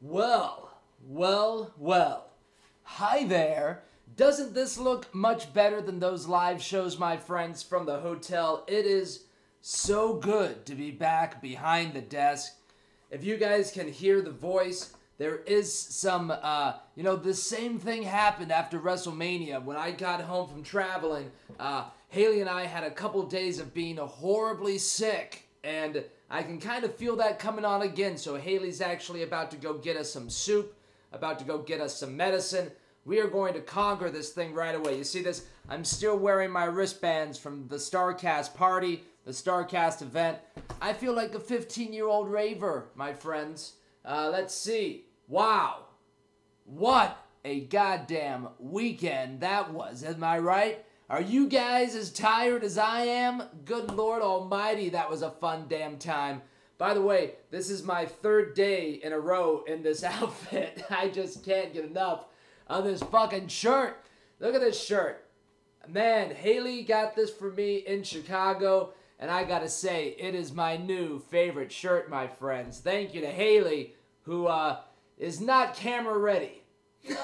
Well, well, well. Hi there. Doesn't this look much better than those live shows, my friends, from the hotel? It is so good to be back behind the desk. If you guys can hear the voice, there is some, uh, you know, the same thing happened after WrestleMania. When I got home from traveling, uh, Haley and I had a couple days of being horribly sick, and I can kind of feel that coming on again. So Haley's actually about to go get us some soup, about to go get us some medicine. We are going to conquer this thing right away. You see this? I'm still wearing my wristbands from the StarCast party, the StarCast event. I feel like a 15 year old raver, my friends. Uh, let's see. Wow. What a goddamn weekend that was. Am I right? Are you guys as tired as I am? Good Lord Almighty, that was a fun damn time. By the way, this is my third day in a row in this outfit. I just can't get enough of this fucking shirt. Look at this shirt. Man, Haley got this for me in Chicago, and I gotta say, it is my new favorite shirt, my friends. Thank you to Haley, who uh, is not camera ready.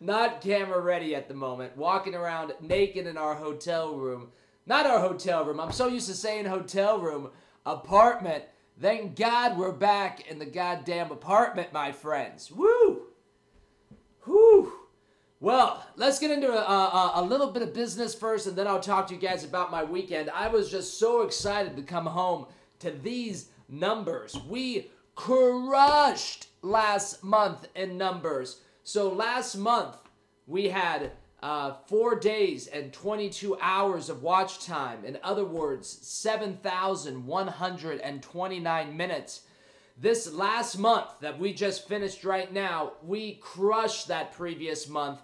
not camera ready at the moment. Walking around naked in our hotel room. Not our hotel room. I'm so used to saying hotel room. Apartment. Thank God we're back in the goddamn apartment, my friends. Woo! Whew. Well, let's get into a, a, a, little bit of business first, and then I'll talk to you guys about my weekend. I was just so excited to come home to these numbers. We crushed last month in numbers. So last month we had uh, four days and 22 hours of watch time. In other words, 7,129 minutes. This last month that we just finished right now, we crushed that previous month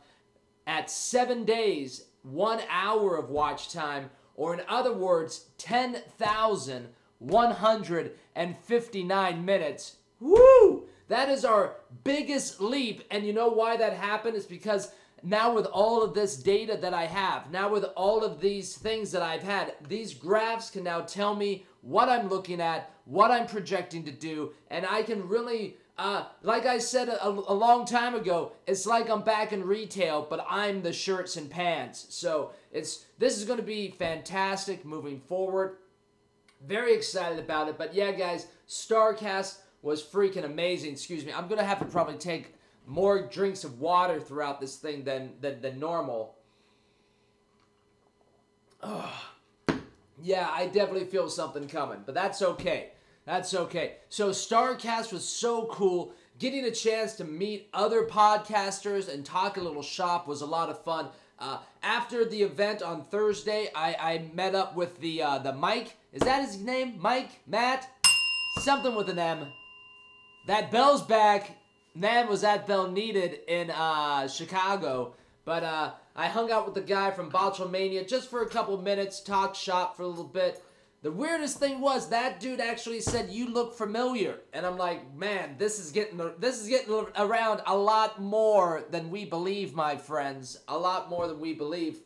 at seven days, one hour of watch time, or in other words, 10,159 minutes. Woo! That is our biggest leap. And you know why that happened? Is because now with all of this data that I have, now with all of these things that I've had, these graphs can now tell me what I'm looking at, what I'm projecting to do, and I can really, uh, like I said a, a long time ago, it's like I'm back in retail, but I'm the shirts and pants. So it's this is going to be fantastic moving forward. Very excited about it. But yeah, guys, Starcast was freaking amazing. Excuse me. I'm to have to probably take more drinks of water throughout this thing than, than, than normal. Ugh. Yeah, I definitely feel something coming, but that's okay. That's okay. So StarCast was so cool. Getting a chance to meet other podcasters and talk a little shop was a lot of fun. Uh, after the event on Thursday, I, I met up with the uh, the Mike. Is that his name? Mike? Matt? Something with an M. That Bell's back. Man was that Bell needed in uh, Chicago. But uh, I hung out with the guy from Botchamania just for a couple minutes, talked shop for a little bit. The weirdest thing was that dude actually said you look familiar, and I'm like, man, this is getting this is getting around a lot more than we believe, my friends. A lot more than we believe.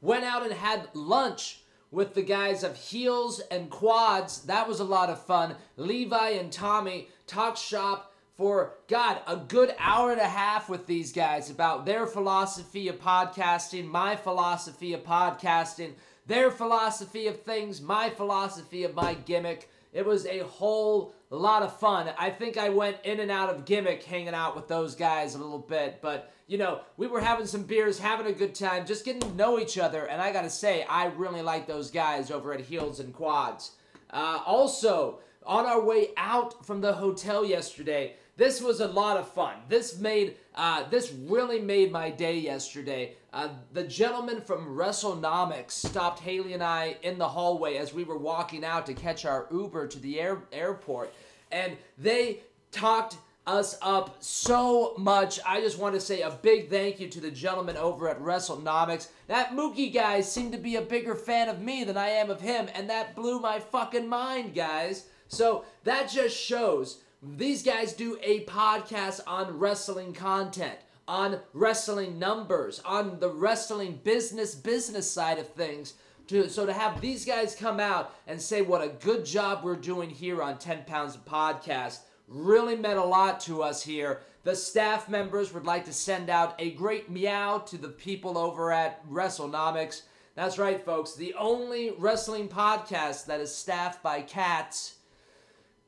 Went out and had lunch with the guys of Heels and Quads. That was a lot of fun. Levi and Tommy talk shop for, God, a good hour and a half with these guys about their philosophy of podcasting, my philosophy of podcasting, their philosophy of things, my philosophy of my gimmick. It was a whole lot of fun. I think I went in and out of gimmick hanging out with those guys a little bit, but you know, we were having some beers, having a good time, just getting to know each other. And I gotta say, I really like those guys over at Heels and Quads. Uh, also, on our way out from the hotel yesterday, this was a lot of fun. This made, uh, this really made my day yesterday. Uh, the gentleman from WrestleNomics stopped Haley and I in the hallway as we were walking out to catch our Uber to the air, airport, and they talked us up so much. I just want to say a big thank you to the gentleman over at WrestleNomics. That Mookie guy seemed to be a bigger fan of me than I am of him, and that blew my fucking mind, guys. So that just shows these guys do a podcast on wrestling content, on wrestling numbers, on the wrestling business business side of things. To, so to have these guys come out and say what a good job we're doing here on 10 Pounds of Podcast really meant a lot to us here. The staff members would like to send out a great meow to the people over at WrestleNomics. That's right, folks. The only wrestling podcast that is staffed by cats.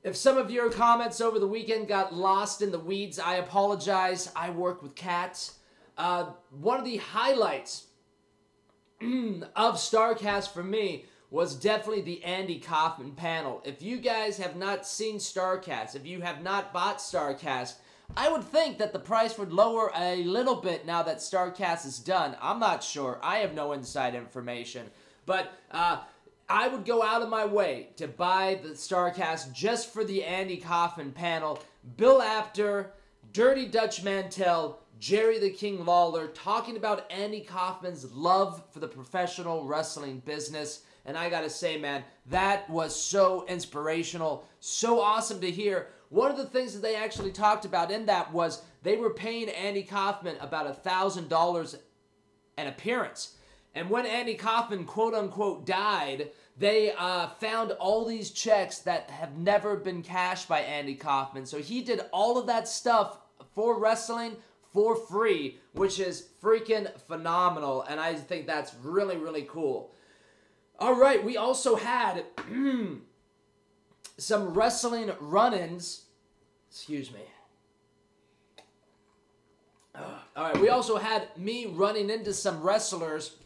If some of your comments over the weekend got lost in the weeds, I apologize. I work with cats. Uh, one of the highlights of StarCast for me was definitely the Andy Kaufman panel. If you guys have not seen StarCast, if you have not bought StarCast, I would think that the price would lower a little bit now that StarCast is done. I'm not sure. I have no inside information. But uh, I would go out of my way to buy the StarCast just for the Andy Kaufman panel. Bill Apter, Dirty Dutch Mantell, Jerry the King Lawler talking about Andy Kaufman's love for the professional wrestling business. And I gotta say, man, that was so inspirational, so awesome to hear. One of the things that they actually talked about in that was they were paying Andy Kaufman about a thousand dollars an appearance. And when Andy Kaufman, quote unquote, died, they uh, found all these checks that have never been cashed by Andy Kaufman. So he did all of that stuff for wrestling for free, which is freaking phenomenal. And I think that's really, really cool. All right, we also had some wrestling run ins. Excuse me. All right, we also had me running into some wrestlers.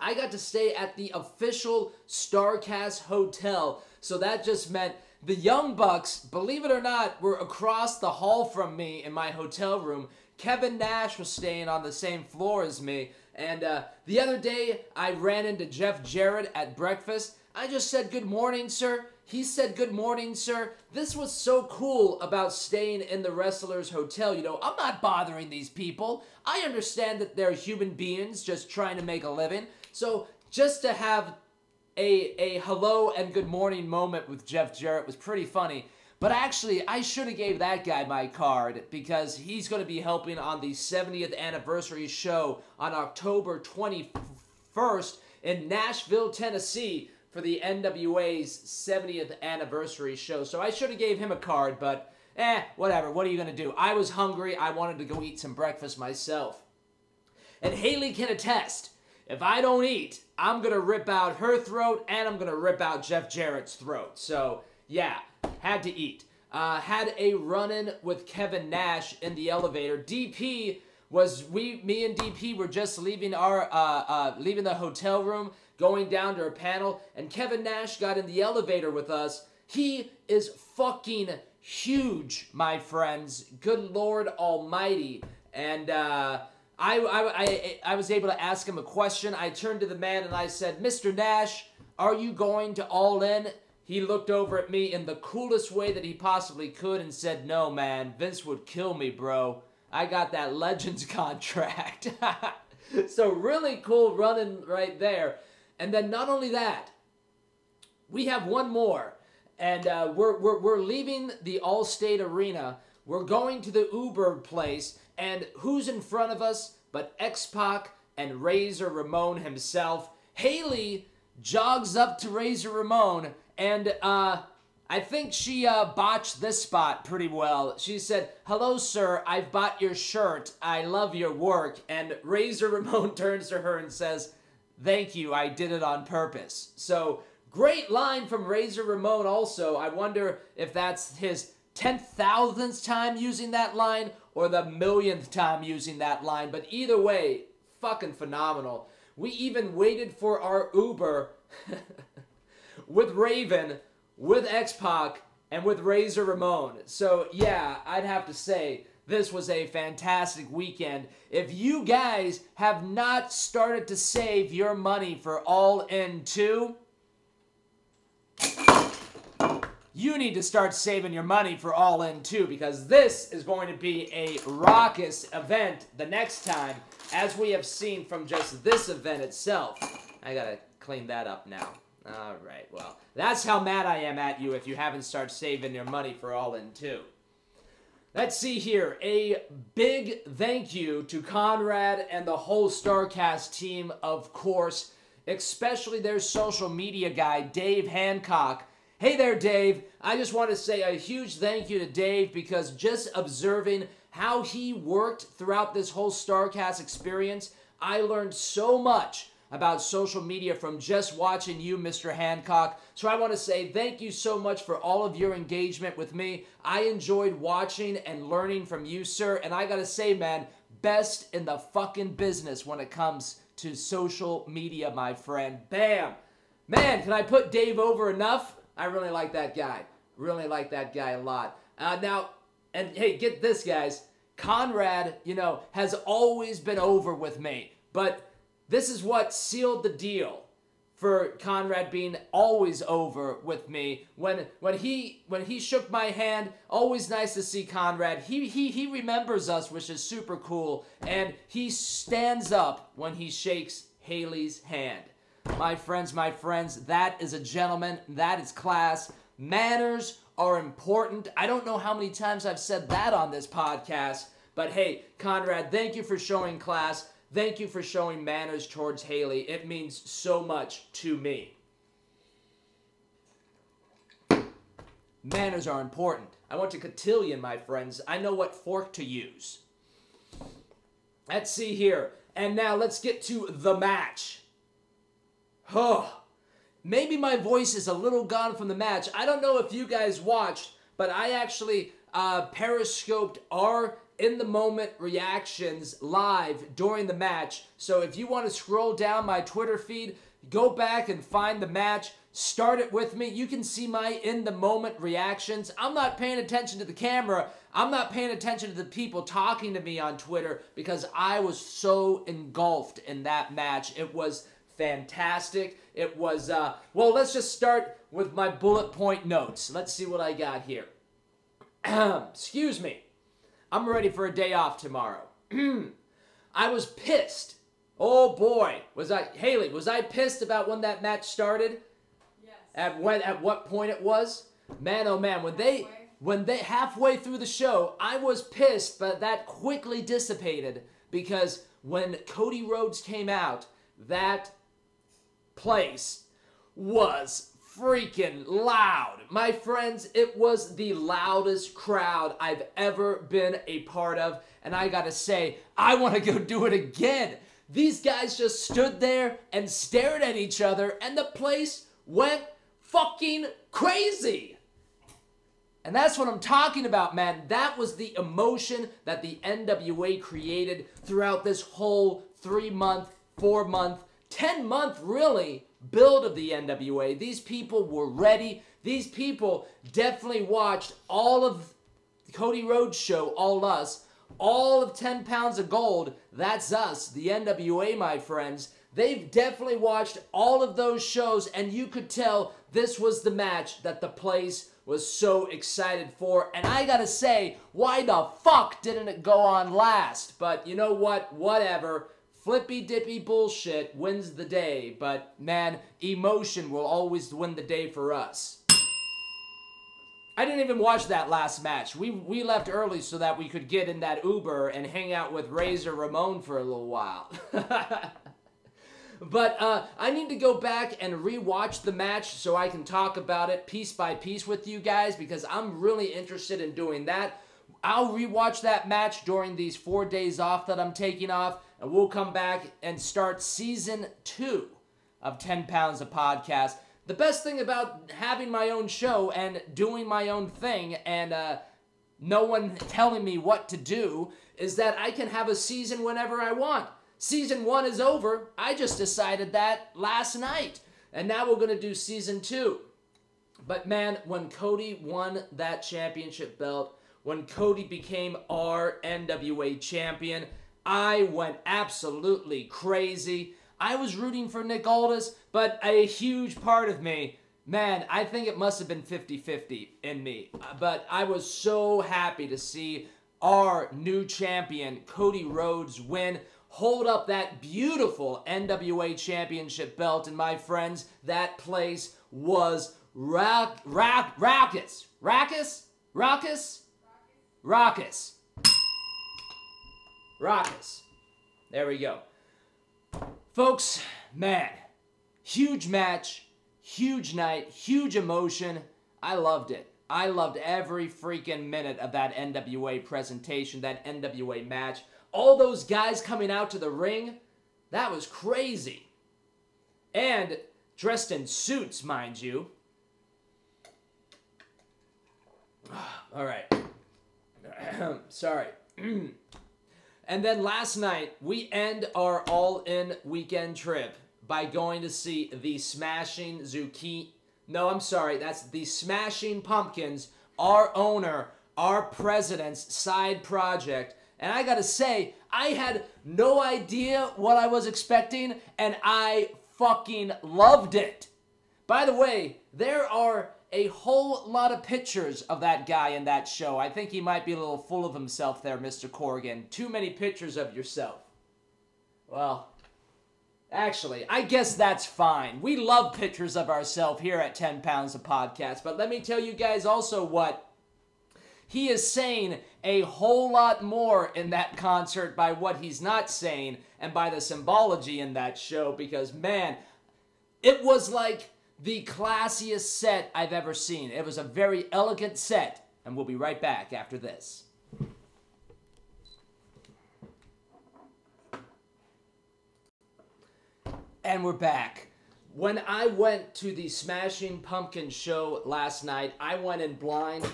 I got to stay at the official StarCast Hotel, so that just meant the Young Bucks, believe it or not, were across the hall from me in my hotel room. Kevin Nash was staying on the same floor as me. And uh, the other day, I ran into Jeff Jarrett at breakfast. I just said, Good morning, sir. He said, Good morning, sir. This was so cool about staying in the wrestler's hotel. You know, I'm not bothering these people. I understand that they're human beings just trying to make a living. So just to have a, a hello and good morning moment with Jeff Jarrett was pretty funny. But actually, I should have gave that guy my card because he's going to be helping on the 70th anniversary show on October 21st in Nashville, Tennessee for the NWA's 70th anniversary show. So I should have gave him a card, but eh, whatever. What are you going to do? I was hungry. I wanted to go eat some breakfast myself. And Haley can attest. If I don't eat, I'm going to rip out her throat and I'm going to rip out Jeff Jarrett's throat. So, yeah, had to eat. Uh, had a run-in with Kevin Nash in the elevator. DP was we, me and DP were just leaving our uh, uh, leaving the hotel room, going down to our panel, and Kevin Nash got in the elevator with us. He is fucking huge, my friends. Good Lord Almighty, and. Uh, I, I, I, I was able to ask him a question. I turned to the man and I said, Mr. Nash, are you going to All In? He looked over at me in the coolest way that he possibly could and said, No, man, Vince would kill me, bro. I got that Legends contract. so, really cool running right there. And then, not only that, we have one more. And uh, we're, we're, we're leaving the Allstate Arena. We're going to the Uber place. And who's in front of us but X Pac and Razor Ramon himself? Haley jogs up to Razor Ramon and uh, I think she uh, botched this spot pretty well. She said, Hello, sir, I've bought your shirt. I love your work. And Razor Ramon turns to her and says, Thank you, I did it on purpose. So, great line from Razor Ramon also. I wonder if that's his 10,000th time using that line or the millionth time using that line. But either way, fucking phenomenal. We even waited for our Uber. with Raven, with X Pac, and with Razor Ramon. So, yeah, I'd have to say this was a fantastic weekend. If you guys have not started to save your money for All In 2, you need to start saving your money for All In 2 because this is going to be a raucous event the next time, as we have seen from just this event itself. I gotta clean that up now. All right, well, that's how mad I am at you if you haven't started saving your money for All In 2. Let's see here. A big thank you to Conrad and the whole StarCast team, of course. especially their social media guy, Dave Hancock. Hey there, Dave. I just want to say a huge thank you to Dave because just observing how he worked throughout this whole StarCast experience, I learned so much about social media from just watching you, Mr. Hancock. So I want to say thank you so much for all of your engagement with me. I enjoyed watching and learning from you, sir. And I got to say, man, best in the fucking business when it comes to social media, my friend. Bam! Man, can I put Dave over enough? I really like that guy. Really like that guy a lot. Uh, now, and hey, get this, guys. Conrad, you know, has always been over with me. But this is what sealed the deal for Conrad being always over with me. When when he when he shook my hand, always nice to see Conrad. He he he remembers us, which is super cool, and he stands up when he shakes Haley's hand. My friends, my friends, that is a gentleman. That is class. Manners are important. I don't know how many times I've said that on this podcast, but hey, Conrad, thank you for showing class. Thank you for showing manners towards Haley. It means so much to me. Manners are important. I went to Cotillion, my friends. I know what fork to use. Let's see here. And now let's get to the match. Oh, maybe my voice is a little gone from the match. I don't know if you guys watched, but I actually uh, periscoped our in the moment reactions live during the match. So if you want to scroll down my Twitter feed, go back and find the match. Start it with me. You can see my in the moment reactions. I'm not paying attention to the camera. I'm not paying attention to the people talking to me on Twitter because I was so engulfed in that match. It was fantastic. It was, uh, well, let's just start with my bullet point notes. Let's see what I got here. Excuse me. I'm ready for a day off tomorrow. I was pissed. Oh boy, was I Haley, was I pissed about when that match started? Yes. At when at what point it was? Man oh man, when they when they halfway through the show, I was pissed, but that quickly dissipated because when Cody Rhodes came out, that place was freaking loud. My friends, it was the loudest crowd I've ever been a part of. And I gotta say, I wanna go do it again. These guys just stood there and stared at each other, and the place went fucking crazy. And that's what I'm talking about, man. That was the emotion that the NWA created throughout this whole three month, four month, 10 month, really, build of the NWA. These people were ready. These people definitely watched all of Cody Rhodes' show, All Us, all of 10 Pounds of Gold. That's us, the NWA, my friends. They've definitely watched all of those shows, and you could tell this was the match that the place was so excited for. And I gotta say, why the fuck didn't it go on last? But you know what? Whatever. Flippy dippy bullshit wins the day, but man, emotion will always win the day for us. I didn't even watch that last match. We we left early so that we could get in that Uber and hang out with Razor Ramon for a little while. but uh, I need to go back and rewatch the match so I can talk about it piece by piece with you guys because I'm really interested in doing that. I'll rewatch that match during these four days off that I'm taking off, and we'll come back and start season two of 10 Pounds of Podcast. The best thing about having my own show and doing my own thing and uh, no one telling me what to do is that I can have a season whenever I want. Season one is over. I just decided that last night. And now we're going to do season two. But man, when Cody won that championship belt, when Cody became our NWA champion, I went absolutely crazy. I was rooting for Nick Aldis, but a huge part of me, man, I think it must have been 50 50 in me. Uh, But I was so happy to see our new champion, Cody Rhodes, win. Hold up that beautiful NWA championship belt, and my friends, that place was rock, rock, raucous. Raucous? Raucous? Raucous. Raucous. There we go. Folks, man, Huge match, huge night, huge emotion. I loved it. I loved every freaking minute of that NWA presentation, that NWA match. All those guys coming out to the ring, that was crazy. And dressed in suits, mind you. All right. Sorry. and then last night, we end our all in weekend trip by going to see the Smashing Zucchini. No, I'm sorry. That's the Smashing Pumpkins, our owner, our president's side project. And I gotta say, I had no idea what I was expecting, and I fucking loved it. By the way, there are a whole lot of pictures of that guy in that show. I think he might be a little full of himself there, Mr. Corgan. Too many pictures of yourself. Well, actually, I guess that's fine. We love pictures of ourselves here at 10 Pounds of Podcast. But let me tell you guys also what he is saying a whole lot more in that concert by what he's not saying and by the symbology in that show because, man, it was like the classiest set I've ever seen. It was a very elegant set, and we'll be right back after this. And we're back. When I went to the Smashing Pumpkin show last night, I went in blind.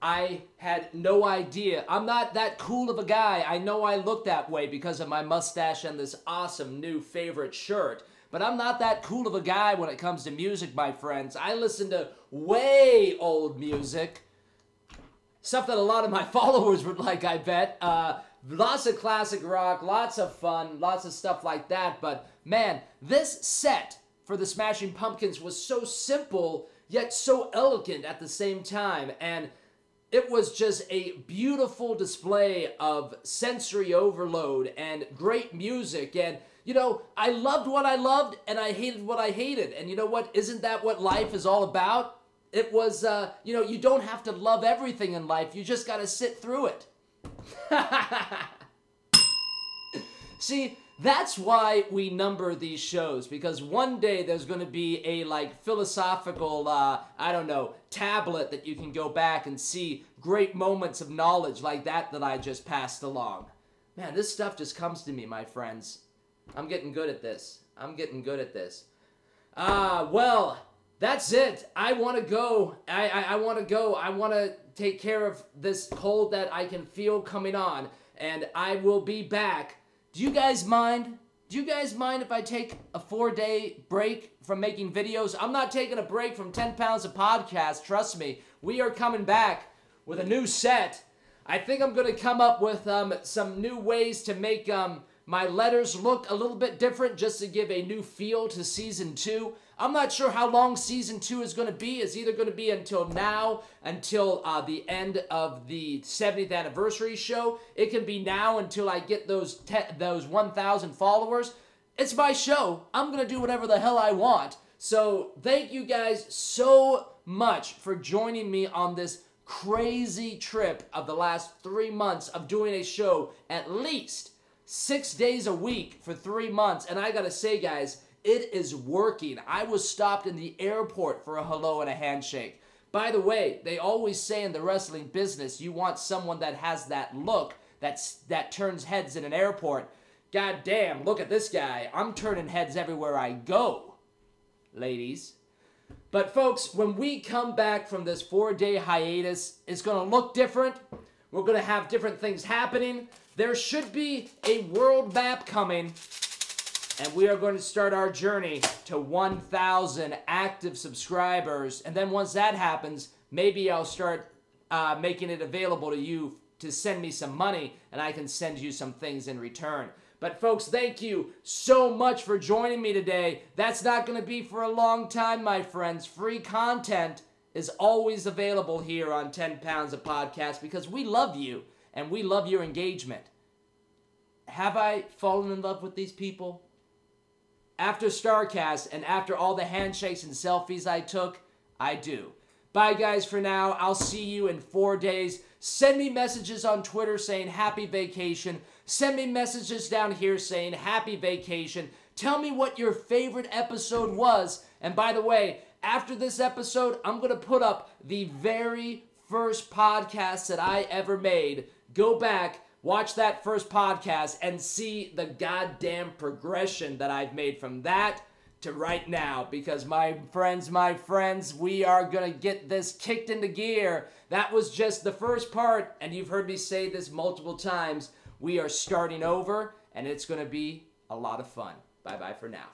I had no idea. I'm not that cool of a guy. I know I look that way because of my mustache and this awesome new favorite shirt. But I'm not that cool of a guy when it comes to music, my friends. I listen to way old music. Stuff that a lot of my followers would like, I bet. Uh, lots of classic rock, lots of fun, lots of stuff like that. But man, this set for the Smashing Pumpkins was so simple, yet so elegant at the same time. And it was just a beautiful display of sensory overload and great music. And you know, I loved what I loved and I hated what I hated. And you know what? Isn't that what life is all about? It was, uh, you know, you don't have to love everything in life. You just got to sit through it. See, that's why we number these shows because one day there's going to be a like philosophical, uh, I don't know, tablet that you can go back and see great moments of knowledge like that that I just passed along. Man, this stuff just comes to me, my friends. I'm getting good at this. I'm getting good at this. Uh, well, that's it. I want to go. I, I, I want to go. I want to take care of this cold that I can feel coming on. And I will be back. Do you guys mind? Do you guys mind if I take a four day break from making videos? I'm not taking a break from 10 pounds of podcast. Trust me. We are coming back with a new set. I think I'm going to come up with um, some new ways to make um, my letters look a little bit different just to give a new feel to season two. I'm not sure how long season two is going to be. It's either going to be until now, until uh, the end of the 70th anniversary show. It can be now until I get those those 1,000 followers. It's my show. I'm going to do whatever the hell I want. So thank you guys so much for joining me on this crazy trip of the last three months of doing a show at least six days a week for three months. And I gotta say, guys, it is working. I was stopped in the airport for a hello and a handshake. By the way, they always say in the wrestling business, you want someone that has that look that's, that turns heads in an airport. God damn, look at this guy. I'm turning heads everywhere I go, ladies. But folks, when we come back from this four day hiatus, it's going to look different. We're going to have different things happening. There should be a world map coming, and we are going to start our journey to 1,000 active subscribers. And then once that happens, maybe I'll start uh, making it available to you to send me some money, and I can send you some things in return. But folks, thank you so much for joining me today. That's not going to be for a long time, my friends. Free content is always available here on 10 Pounds of Podcast because we love you and we love your engagement. Have I fallen in love with these people? After StarCast and after all the handshakes and selfies I took, I do. Bye, guys, for now. I'll see you in four days. Send me messages on Twitter saying happy vacation. Send me messages down here saying happy vacation. Tell me what your favorite episode was. And by the way, after this episode, I'm going to put up the very first podcast that I ever made. Go back, watch that first podcast, and see the goddamn progression that I've made from that to right now. Because, my friends, my friends, we are going to get this kicked into gear. That was just the first part, and you've heard me say this multiple times. We are starting over, and it's going to be a lot of fun. Bye bye for now.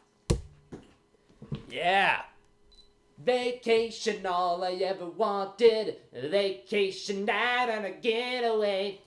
Yeah. Vacation, all I ever wanted. Vacation night on a getaway.